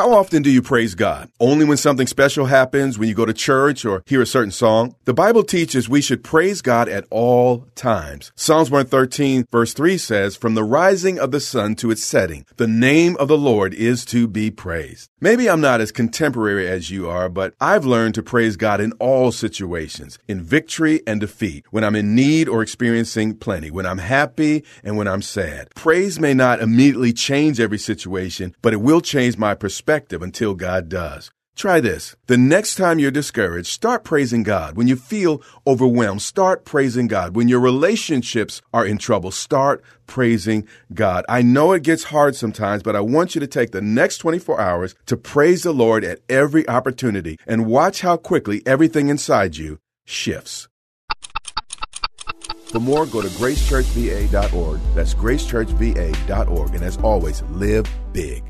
How often do you praise God? Only when something special happens, when you go to church or hear a certain song? The Bible teaches we should praise God at all times. Psalms 113 verse 3 says, From the rising of the sun to its setting, the name of the Lord is to be praised. Maybe I'm not as contemporary as you are, but I've learned to praise God in all situations, in victory and defeat, when I'm in need or experiencing plenty, when I'm happy and when I'm sad. Praise may not immediately change every situation, but it will change my perspective perspective until God does. Try this. The next time you're discouraged, start praising God. When you feel overwhelmed, start praising God. When your relationships are in trouble, start praising God. I know it gets hard sometimes, but I want you to take the next 24 hours to praise the Lord at every opportunity and watch how quickly everything inside you shifts. For more, go to gracechurchva.org. That's gracechurchva.org. And as always, live big.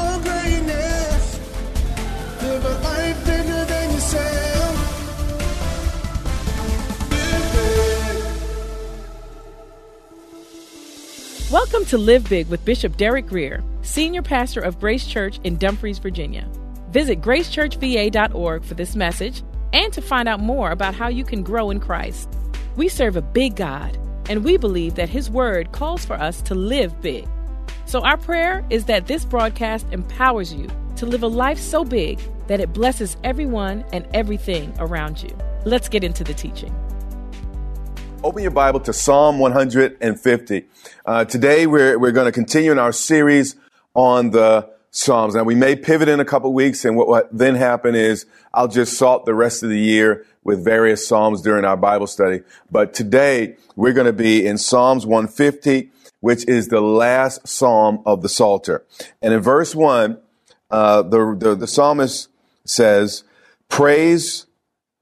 Welcome to Live Big with Bishop Derek Grier, Senior Pastor of Grace Church in Dumfries, Virginia. Visit gracechurchva.org for this message and to find out more about how you can grow in Christ. We serve a big God, and we believe that His Word calls for us to live big. So, our prayer is that this broadcast empowers you to live a life so big that it blesses everyone and everything around you. Let's get into the teaching. Open your Bible to Psalm 150. Uh, today we're, we're going to continue in our series on the Psalms. Now we may pivot in a couple weeks and what, what then happen is I'll just salt the rest of the year with various Psalms during our Bible study. But today we're going to be in Psalms 150, which is the last Psalm of the Psalter. And in verse one, uh, the, the, the psalmist says, praise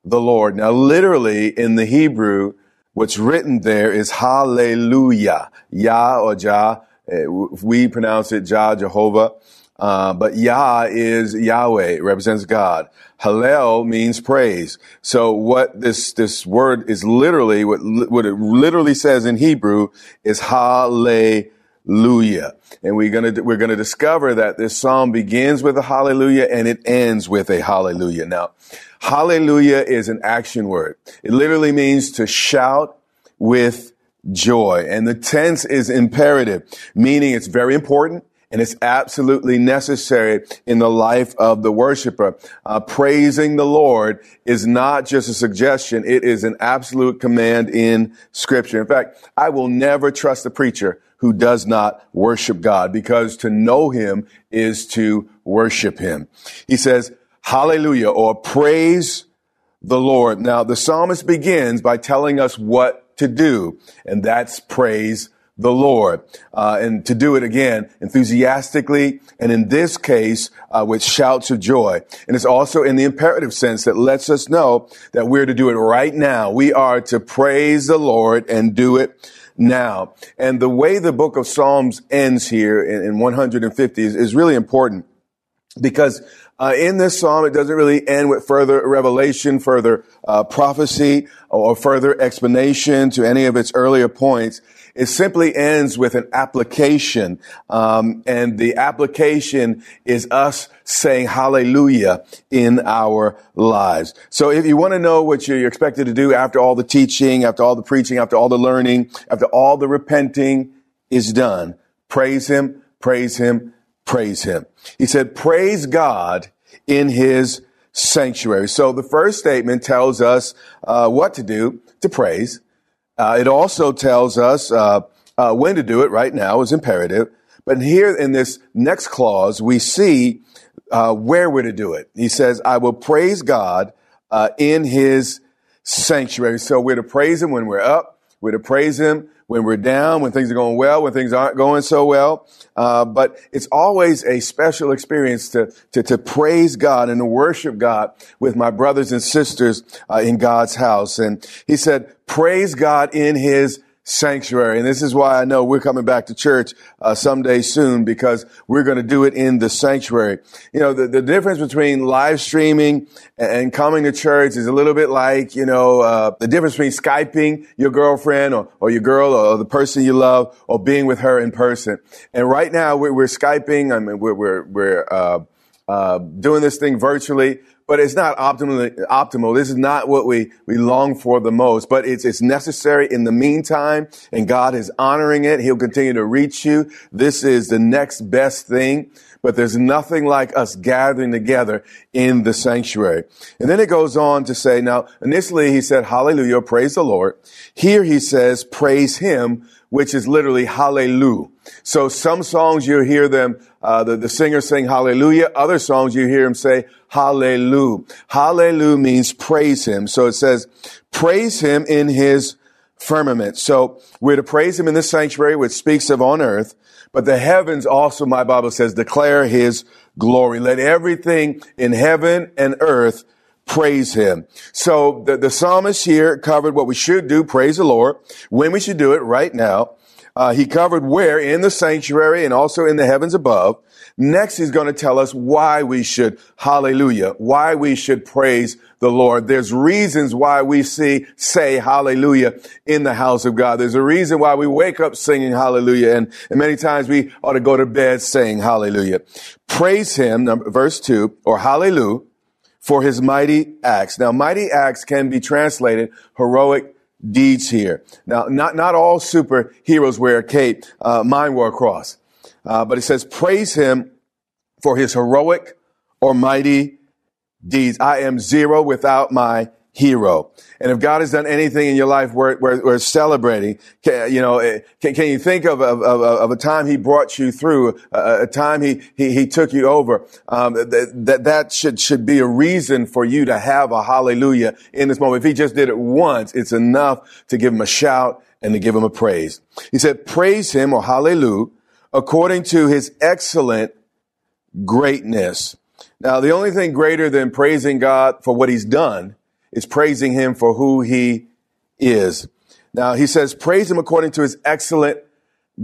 the Lord. Now literally in the Hebrew, What's written there is hallelujah. Yah or Jah. Eh, we pronounce it Jah, Jehovah. Uh, but Yah is Yahweh, it represents God. Hallel means praise. So what this, this word is literally, what, what it literally says in Hebrew is hallelujah. And we're gonna, we're gonna discover that this psalm begins with a hallelujah and it ends with a hallelujah. Now, Hallelujah is an action word. It literally means to shout with joy. And the tense is imperative, meaning it's very important and it's absolutely necessary in the life of the worshiper. Uh, praising the Lord is not just a suggestion. It is an absolute command in scripture. In fact, I will never trust a preacher who does not worship God because to know him is to worship him. He says, hallelujah or praise the Lord. Now, the psalmist begins by telling us what to do, and that's praise the Lord. Uh, and to do it again enthusiastically, and in this case, uh, with shouts of joy. And it's also in the imperative sense that lets us know that we're to do it right now. We are to praise the Lord and do it now. And the way the book of Psalms ends here in, in 150 is, is really important because uh, in this psalm, it doesn't really end with further revelation, further uh, prophecy, or further explanation to any of its earlier points. It simply ends with an application, um, and the application is us saying hallelujah in our lives. So if you want to know what you're expected to do after all the teaching, after all the preaching, after all the learning, after all the repenting is done, praise Him, praise Him, praise him. He said, praise God in his sanctuary. So the first statement tells us uh, what to do to praise. Uh, it also tells us uh, uh, when to do it. Right now is imperative. But here in this next clause, we see uh, where we're to do it. He says, "I will praise God uh, in His sanctuary." So we're to praise Him when we're up. We're to praise Him when we're down, when things are going well, when things aren't going so well. Uh, but it's always a special experience to, to, to praise God and to worship God with my brothers and sisters uh, in God's house. And he said, praise God in his sanctuary. And this is why I know we're coming back to church uh, someday soon because we're going to do it in the sanctuary. You know, the, the difference between live streaming and coming to church is a little bit like, you know, uh, the difference between Skyping your girlfriend or, or your girl or, the person you love or being with her in person. And right now we're, we're Skyping. I mean, we're, we're, we're uh, uh, doing this thing virtually but it's not optimally optimal. This is not what we, we long for the most, but it's, it's necessary in the meantime. And God is honoring it. He'll continue to reach you. This is the next best thing, but there's nothing like us gathering together in the sanctuary. And then it goes on to say, now, initially he said, hallelujah, praise the Lord. Here he says, praise him, which is literally hallelujah. So some songs you hear them, uh, the, the singer sing hallelujah. Other songs you hear him say hallelujah. Hallelujah means praise him. So it says, praise him in his firmament. So we're to praise him in the sanctuary, which speaks of on earth, but the heavens also, my Bible says, declare his glory. Let everything in heaven and earth praise him. So the, the psalmist here covered what we should do, praise the Lord, when we should do it right now. Uh, he covered where in the sanctuary and also in the heavens above. Next, he's going to tell us why we should hallelujah, why we should praise the Lord. There's reasons why we see, say hallelujah in the house of God. There's a reason why we wake up singing hallelujah. And, and many times we ought to go to bed saying hallelujah. Praise him, number, verse two, or hallelujah for his mighty acts. Now, mighty acts can be translated heroic deeds here. Now, not, not all superheroes wear a cape. Uh, mine wore a cross. Uh, but it says, praise him for his heroic or mighty deeds. I am zero without my hero. And if God has done anything in your life where, we're celebrating, can, you know, eh, can, can you think of, of, of, a time he brought you through, a, a time he, he, he, took you over? Um, that, that, that should, should be a reason for you to have a hallelujah in this moment. If he just did it once, it's enough to give him a shout and to give him a praise. He said, praise him or hallelujah according to his excellent greatness. Now, the only thing greater than praising God for what he's done is praising him for who he is. Now he says, praise him according to his excellent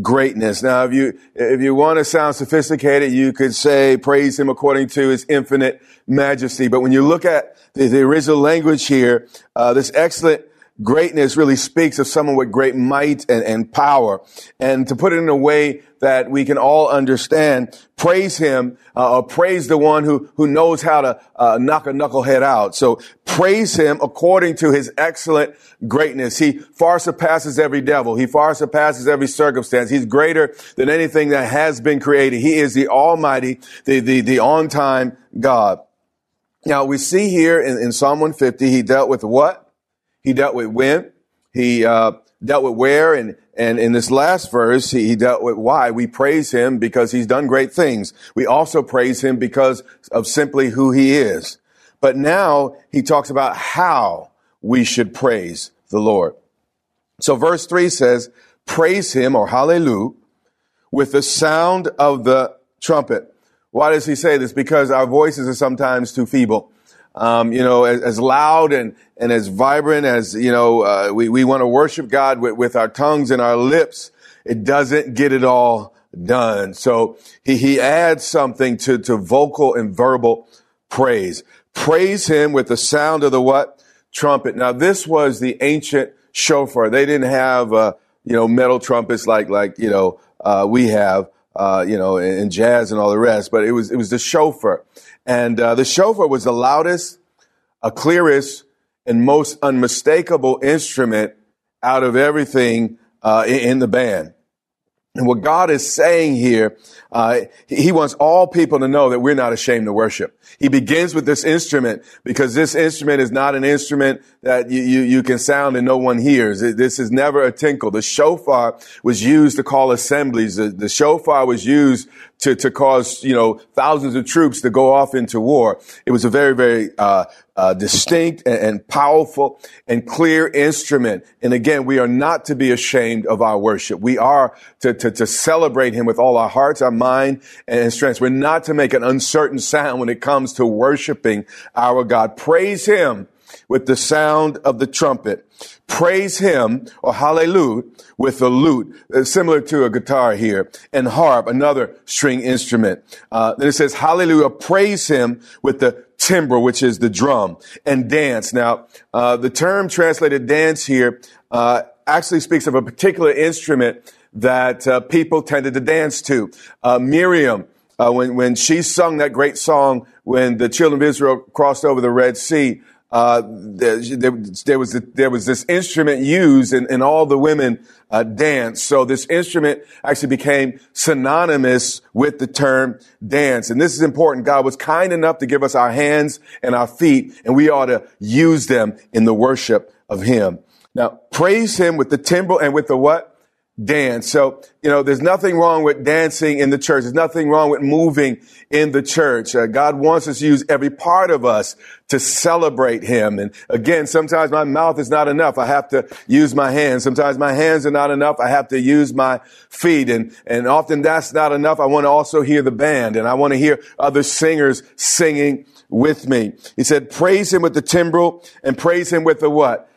greatness. Now, if you, if you want to sound sophisticated, you could say, praise him according to his infinite majesty. But when you look at the, the original language here, uh, this excellent greatness really speaks of someone with great might and, and power. And to put it in a way that we can all understand, praise him, uh, or praise the one who, who knows how to uh, knock a knucklehead out. So praise him according to his excellent greatness. He far surpasses every devil. He far surpasses every circumstance. He's greater than anything that has been created. He is the almighty, the, the, the on-time God. Now we see here in, in Psalm 150, he dealt with what? He dealt with when. He uh, dealt with where. And, and in this last verse, he, he dealt with why. We praise him because he's done great things. We also praise him because of simply who he is. But now he talks about how we should praise the Lord. So verse three says, praise him or hallelujah with the sound of the trumpet. Why does he say this? Because our voices are sometimes too feeble um, you know, as, as, loud and, and as vibrant as, you know, uh, we, we want to worship God with, with our tongues and our lips, it doesn't get it all done. So he, he adds something to, to vocal and verbal praise. Praise him with the sound of the what? Trumpet. Now this was the ancient shofar. They didn't have, uh, you know, metal trumpets like, like, you know, uh, we have, uh, you know, and jazz and all the rest, but it was, it was the shofar. And uh, the shofar was the loudest, a clearest, and most unmistakable instrument out of everything uh, in, in, the band. And what God is saying here, uh, He wants all people to know that we're not ashamed to worship. He begins with this instrument because this instrument is not an instrument that you, you, you can sound and no one hears. This is never a tinkle. The shofar was used to call assemblies. The, the shofar was used to, to cause, you know, thousands of troops to go off into war. It was a very, very, uh, uh, distinct and, and, powerful and clear instrument. And again, we are not to be ashamed of our worship. We are to, to, to celebrate him with all our hearts, our mind, and strength. We're not to make an uncertain sound when it comes to worshiping our God. Praise him with the sound of the trumpet. Praise him or hallelujah with the lute, uh, similar to a guitar here, and harp, another string instrument. Uh, then it says hallelujah, praise him with the timbrel, which is the drum, and dance. Now, uh, the term translated dance here uh, actually speaks of a particular instrument that uh, people tended to dance to. Uh, Miriam, uh, when when she sung that great song when the children of Israel crossed over the Red Sea, uh, there, there, was there was this instrument used, and, and all the women uh, dance. So this instrument actually became synonymous with the term dance. And this is important. God was kind enough to give us our hands and our feet, and we ought to use them in the worship of Him. Now, praise Him with the timbrel and with the what? Dance. So, you know, there's nothing wrong with dancing in the church. There's nothing wrong with moving in the church. Uh, God wants us to use every part of us to celebrate Him. And again, sometimes my mouth is not enough. I have to use my hands. Sometimes my hands are not enough. I have to use my feet. And, and often that's not enough. I want to also hear the band and I want to hear other singers singing with me. He said, praise Him with the timbrel and praise Him with the what?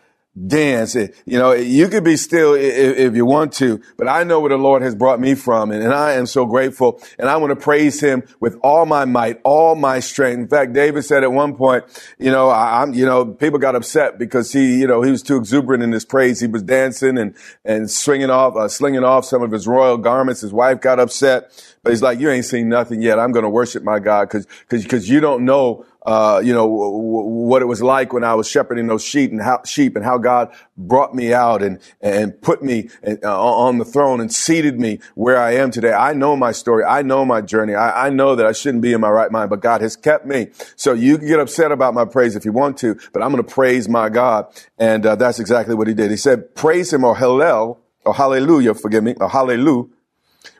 Dance. You know, you could be still if, you want to, but I know where the Lord has brought me from and, and, I am so grateful and I want to praise him with all my might, all my strength. In fact, David said at one point, you know, I, am you know, people got upset because he, you know, he was too exuberant in his praise. He was dancing and, and swinging off, uh, slinging off some of his royal garments. His wife got upset, but he's like, you ain't seen nothing yet. I'm going to worship my God because, because, because you don't know uh, you know, w- what it was like when I was shepherding those sheep and how, sheep and how God brought me out and, and put me uh, on the throne and seated me where I am today. I know my story. I know my journey. I, I know that I shouldn't be in my right mind, but God has kept me. So you can get upset about my praise if you want to, but I'm going to praise my God. And uh, that's exactly what he did. He said, praise him or hallel or hallelujah, forgive me, or hallelujah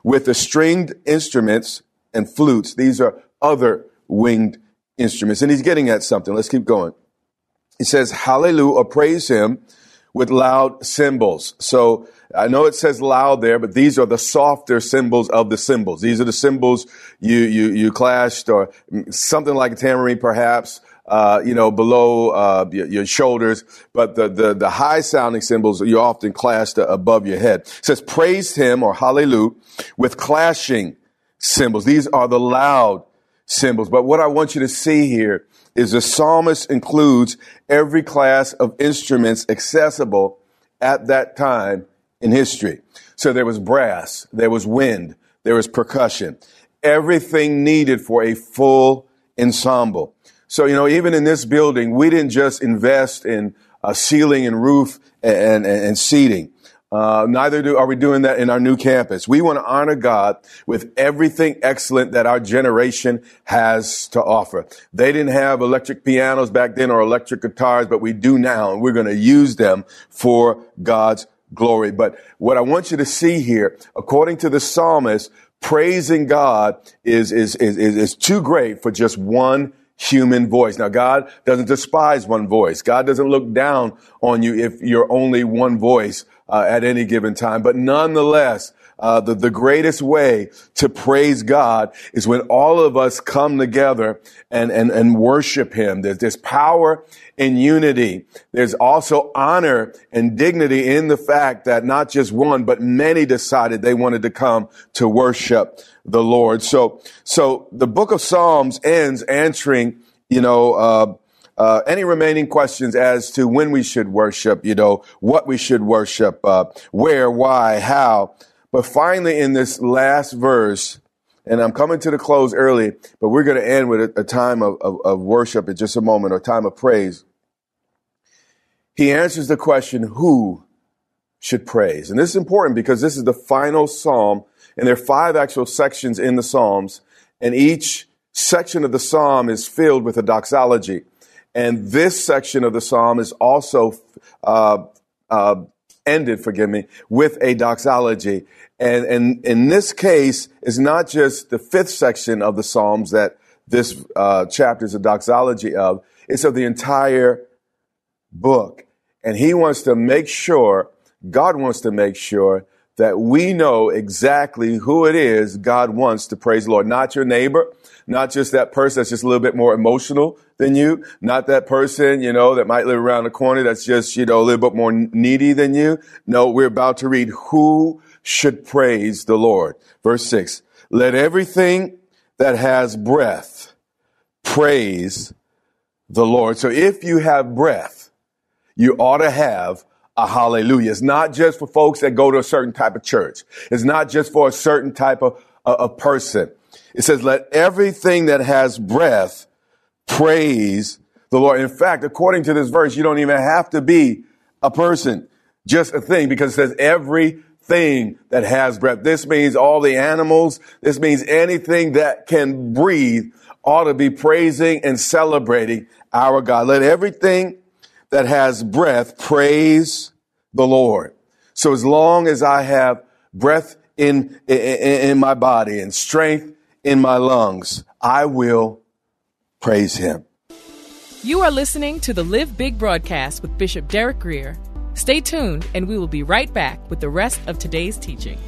with the stringed instruments and flutes. These are other winged instruments. And he's getting at something. Let's keep going. He says, hallelujah, praise him with loud cymbals. So I know it says loud there, but these are the softer cymbals of the cymbals. These are the cymbals you, you, you clashed or something like a tambourine perhaps. Uh, you know, below uh, your, your, shoulders, but the, the, the high sounding cymbals you often clashed above your head. It says praise him or hallelujah with clashing cymbals. These are the loud cymbals. But what I want you to see here is the psalmist includes every class of instruments accessible at that time in history. So there was brass, there was wind, there was percussion, everything needed for a full ensemble. So, you know, even in this building, we didn't just invest in a ceiling and roof and, and, and seating. Uh, neither do, are we doing that in our new campus. We want to honor God with everything excellent that our generation has to offer. They didn't have electric pianos back then or electric guitars, but we do now, and we're going to use them for God's glory. But what I want you to see here, according to the psalmist, praising God is, is, is, is, too great for just one human voice. Now, God doesn't despise one voice. God doesn't look down on you if you're only one voice uh, at any given time. But nonetheless, uh, the, the greatest way to praise God is when all of us come together and, and, and worship Him. There's, there's power in unity. There's also honor and dignity in the fact that not just one, but many decided they wanted to come to worship the Lord. So, so the book of Psalms ends answering, you know, uh, uh, any remaining questions as to when we should worship, you know, what we should worship, uh, where, why, how. But finally, in this last verse, and I'm coming to the close early, but we're going to end with a, a time of, of, of worship in just a moment, or time of praise. He answers the question, who should praise. And this is important because this is the final psalm, and there are five actual sections in the psalms, and each section of the psalm is filled with a doxology. And this section of the psalm is also uh, uh, ended, forgive me, with a doxology. And, and in this case, it's not just the fifth section of the psalms that this uh, chapter is a doxology of. It's of the entire book. And he wants to make sure, God wants to make sure that we know exactly who it is God wants to praise the Lord. Not your neighbor, not just that person that's just a little bit more emotional than you, not that person, you know, that might live around the corner that's just, you know, a little bit more needy than you. No, we're about to read who should praise the Lord. Verse six, let everything that has breath praise the Lord. So if you have breath, you ought to have a hallelujah. It's not just for folks that go to a certain type of church. It's not just for a certain type of a, a person. It says, let everything that has breath praise the Lord. In fact, according to this verse, you don't even have to be a person, just a thing, because it says everything that has breath. This means all the animals. This means anything that can breathe ought to be praising and celebrating our God. Let everything that has breath praise the Lord. So as long as I have breath in, in, in my body and strength in my lungs, I will praise him. You are listening to the Live Big broadcast with Bishop Derek Grier. Stay tuned, and we will be right back with the rest of today's teaching.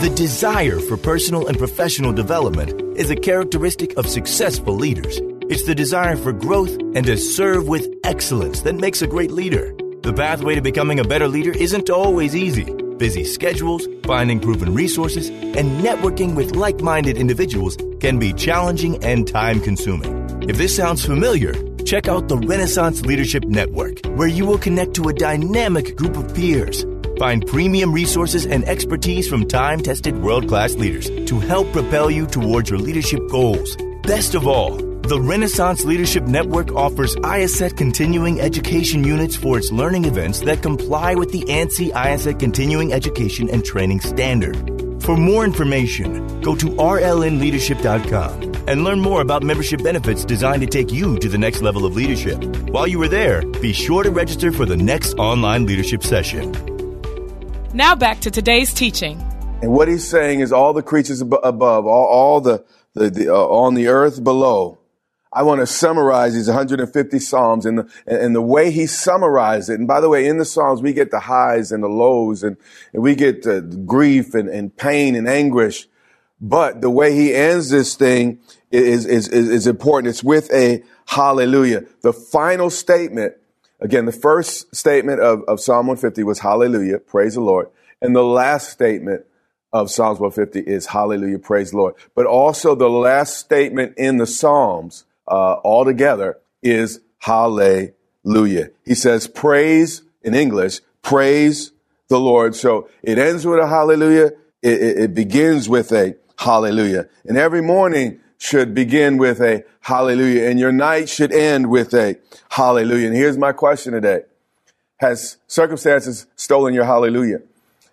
The desire for personal and professional development is a characteristic of successful leaders. It's the desire for growth and to serve with excellence that makes a great leader. The pathway to becoming a better leader isn't always easy. Busy schedules, finding proven resources, and networking with like minded individuals can be challenging and time consuming. If this sounds familiar, check out the Renaissance Leadership Network, where you will connect to a dynamic group of peers. Find premium resources and expertise from time tested world class leaders to help propel you towards your leadership goals. Best of all, the Renaissance Leadership Network offers IACET continuing education units for its learning events that comply with the ANSI IACET continuing education and training standard. For more information, go to rlnleadership.com and learn more about membership benefits designed to take you to the next level of leadership. While you are there, be sure to register for the next online leadership session. Now back to today's teaching. And what he's saying is all the creatures ab- above, all, all the, the, the uh, on the earth below, I want to summarize these 150 Psalms and the, and the way he summarized it. And by the way, in the Psalms, we get the highs and the lows and, and we get uh, grief and, and pain and anguish. But the way he ends this thing is, is, is, is important. It's with a hallelujah. The final statement, again, the first statement of, of Psalm 150 was hallelujah, praise the Lord. And the last statement of Psalms 150 is hallelujah, praise the Lord. But also the last statement in the Psalms uh, altogether is hallelujah. He says praise in English, praise the Lord. So it ends with a hallelujah. It, it, it begins with a hallelujah. And every morning should begin with a hallelujah. And your night should end with a hallelujah. And here's my question today. Has circumstances stolen your hallelujah?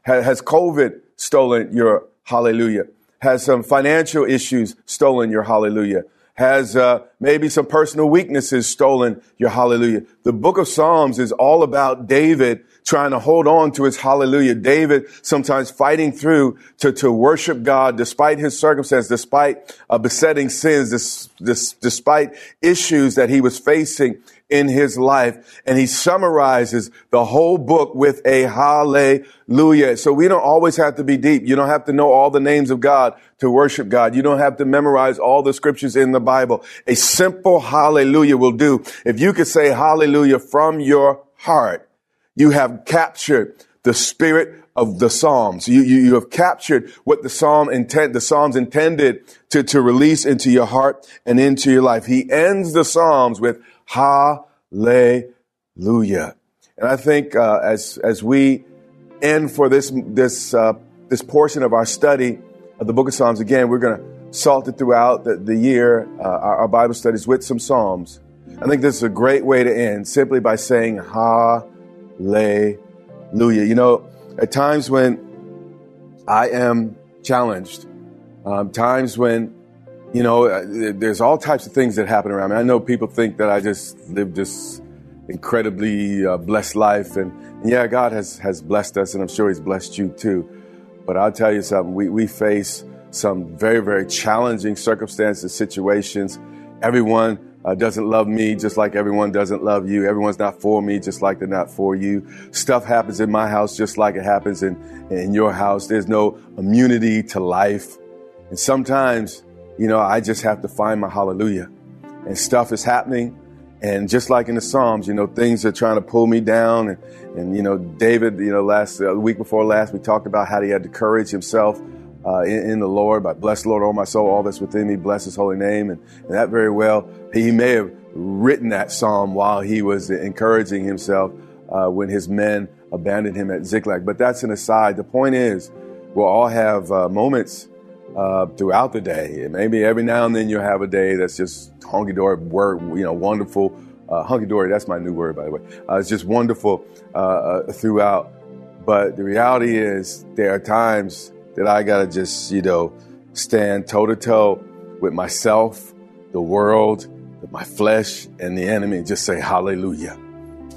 Has COVID stolen your hallelujah? Has some financial issues stolen your hallelujah? has uh, maybe some personal weaknesses stolen your hallelujah. The book of Psalms is all about David trying to hold on to his hallelujah. David sometimes fighting through to, to worship God despite his circumstance, despite uh, besetting sins, this, this, despite issues that he was facing in his life. And he summarizes the whole book with a hallelujah. So we don't always have to be deep. You don't have to know all the names of God to worship God. You don't have to memorize all the scriptures in the Bible. A simple hallelujah will do. If you could say hallelujah from your heart, you have captured the spirit of the Psalms. You, you, you have captured what the Psalm intent, the Psalms intended to, to release into your heart and into your life. He ends the Psalms with Hallelujah. And I think uh, as as we end for this this uh, this portion of our study of the Book of Psalms, again, we're going to salt it throughout the, the year, uh, our, our, Bible studies with some Psalms. I think this is a great way to end, simply by saying Hallelujah. Hallelujah. You know, at times when I am challenged, um, times when, you know, uh, there's all types of things that happen around me. I know people think that I just live this incredibly uh, blessed life. And, and, yeah, God has, has blessed us, and I'm sure He's blessed you too. But I'll tell you something, we, we face some very, very challenging circumstances, situations. Everyone uh, doesn't love me just like everyone doesn't love you. Everyone's not for me just like they're not for you. Stuff happens in my house just like it happens in, in your house. There's no immunity to life. And sometimes, you know, I just have to find my hallelujah. And stuff is happening. And just like in the Psalms, you know, things are trying to pull me down. And, and you know, David, you know, last uh, week before last, we talked about how he had to courage himself uh, in, in, the Lord. By bless the Lord, all my soul, all that's within me, bless His holy name, and, and, that very well, he may have written that psalm while he was encouraging himself uh, when his men abandoned him at Ziklag. But that's an aside. The point is, we'll all have uh, moments uh, throughout the day. Maybe every now and then you'll have a day that's just hunky dory, word, you know, wonderful. Uh, hunky dory, that's my new word, by the way. Uh, it's just wonderful throughout. But the reality is, there are times that I got to just, you know, stand toe to toe with myself, the world, my flesh, and the enemy. and Just say hallelujah.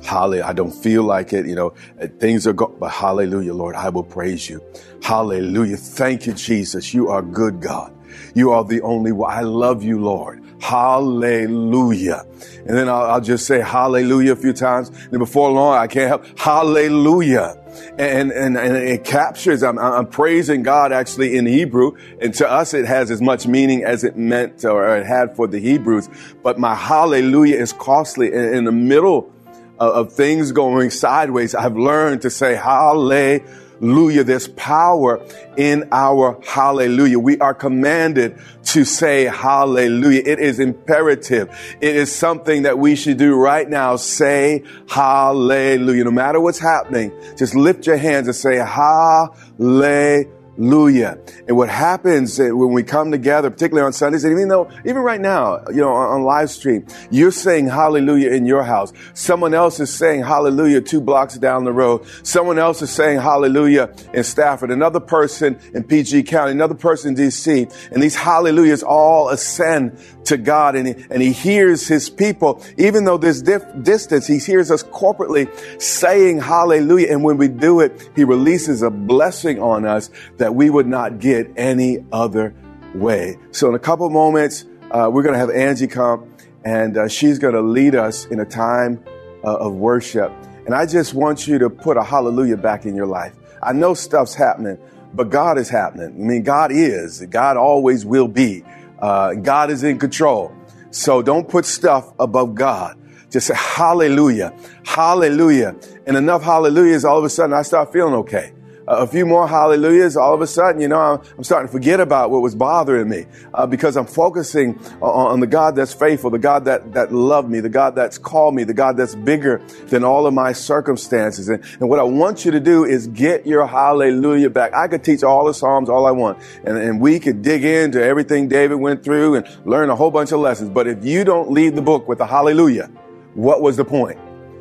Hallelujah. I don't feel like it. You know, things are going, but hallelujah, Lord, I will praise you. Hallelujah. Thank you, Jesus. You are good, God. You are the only one. I love you, Lord. Hallelujah. And then I'll, I'll, just say hallelujah a few times. And before long, I can't help hallelujah. And, and, and it captures, I'm, I'm praising God actually in Hebrew. And to us, it has as much meaning as it meant or it had for the Hebrews. But my hallelujah is costly. In, in the middle of, of things going sideways, I've learned to say hallelujah hallelujah. There's power in our hallelujah. We are commanded to say hallelujah. It is imperative. It is something that we should do right now. Say hallelujah. No matter what's happening, just lift your hands and say hallelujah. Hallelujah. And what happens uh, when we come together, particularly on Sundays, and even though, even right now, you know, on, on, live stream, you're saying hallelujah in your house. Someone else is saying hallelujah two blocks down the road. Someone else is saying hallelujah in Stafford. Another person in PG County, another person in DC. And these hallelujahs all ascend to God and he, and he hears his people. Even though there's dif- distance, he hears us corporately saying hallelujah. And when we do it, he releases a blessing on us that we would not get any other way. So in a couple moments, uh, we're going to have Angie come and uh, she's going to lead us in a time uh, of worship. And I just want you to put a hallelujah back in your life. I know stuff's happening, but God is happening. I mean, God is. God always will be. Uh, God is in control. So don't put stuff above God. Just say hallelujah, hallelujah. And enough hallelujahs, all of a sudden I start feeling okay a few more hallelujahs, all of a sudden, you know, I'm, starting to forget about what was bothering me uh, because I'm focusing on, on, the God that's faithful, the God that, that loved me, the God that's called me, the God that's bigger than all of my circumstances. And, and what I want you to do is get your hallelujah back. I could teach all the Psalms all I want, and, and we could dig into everything David went through and learn a whole bunch of lessons. But if you don't leave the book with a hallelujah, what was the point?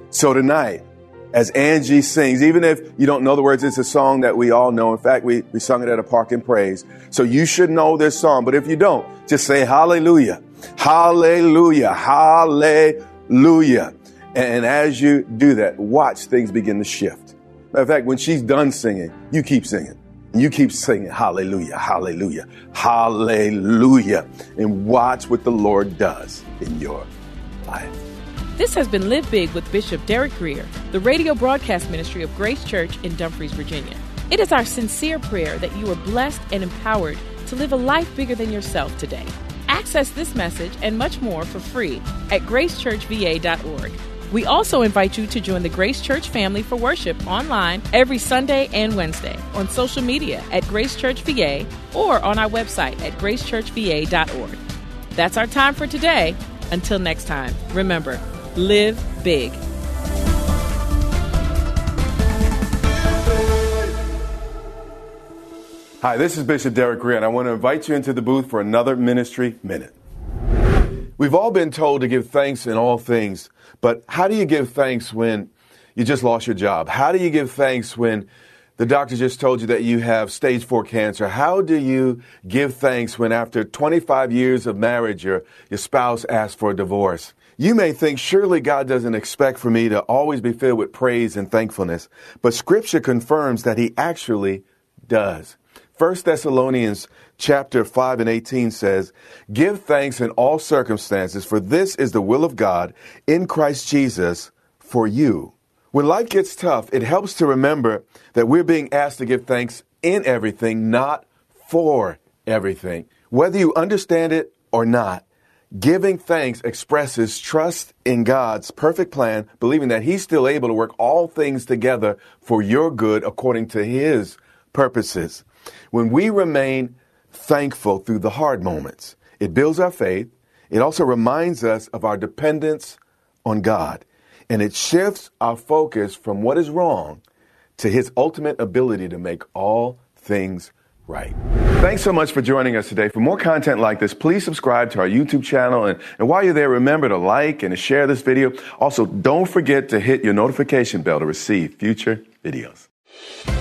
So tonight, as Angie sings, even if you don't know the words, it's a song that we all know. In fact, we, we sung it at a park in praise. So you should know this song. But if you don't, just say hallelujah, hallelujah, hallelujah. And as you do that, watch things begin to shift. Matter of fact, when she's done singing, you keep singing. You keep singing hallelujah, hallelujah, hallelujah, and watch what the Lord does in your life. This has been Live Big with Bishop Derek Grier, the radio broadcast ministry of Grace Church in Dumfries, Virginia. It is our sincere prayer that you are blessed and empowered to live a life bigger than yourself today. Access this message and much more for free at gracechurchva.org. We also invite you to join the Grace Church family for worship online every Sunday and Wednesday on social media at Grace Church VA or on our website at gracechurchva.org. That's our time for today. Until next time, remember, Live big. Hi, this is Bishop Derek Grier, and I want to invite you into the booth for another ministry minute. We've all been told to give thanks in all things, but how do you give thanks when you just lost your job? How do you give thanks when the doctor just told you that you have stage four cancer? How do you give thanks when after 25 years of marriage, your, your spouse asks for a divorce? You may think, surely God doesn't expect for me to always be filled with praise and thankfulness, but scripture confirms that he actually does. 1 Thessalonians chapter 5 and 18 says, Give thanks in all circumstances, for this is the will of God in Christ Jesus for you. When life gets tough, it helps to remember that we're being asked to give thanks in everything, not for everything. Whether you understand it or not, giving thanks expresses trust in God's perfect plan, believing that He's still able to work all things together for your good according to His purposes. When we remain thankful through the hard moments, it builds our faith. It also reminds us of our dependence on God. And it shifts our focus from what is wrong to his ultimate ability to make all things right. Thanks so much for joining us today. For more content like this, please subscribe to our YouTube channel. And, and while you're there, remember to like and to share this video. Also, don't forget to hit your notification bell to receive future videos.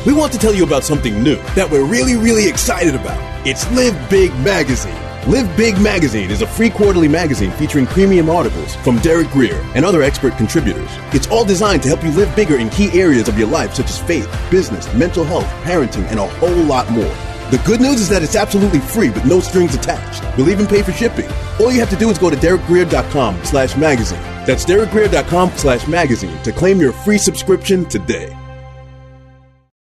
We want to tell you about something new that we're really, really excited about. It's Live Big Magazine. Live Big Magazine is a free quarterly magazine featuring premium articles from Derek Grier and other expert contributors. It's all designed to help you live bigger in key areas of your life, such as faith, business, mental health, parenting, and a whole lot more. The good news is that it's absolutely free with no strings attached. We'll even pay for shipping. All you have to do is go to derekgrier.com slash magazine. That's derekgrier.com slash magazine to claim your free subscription today.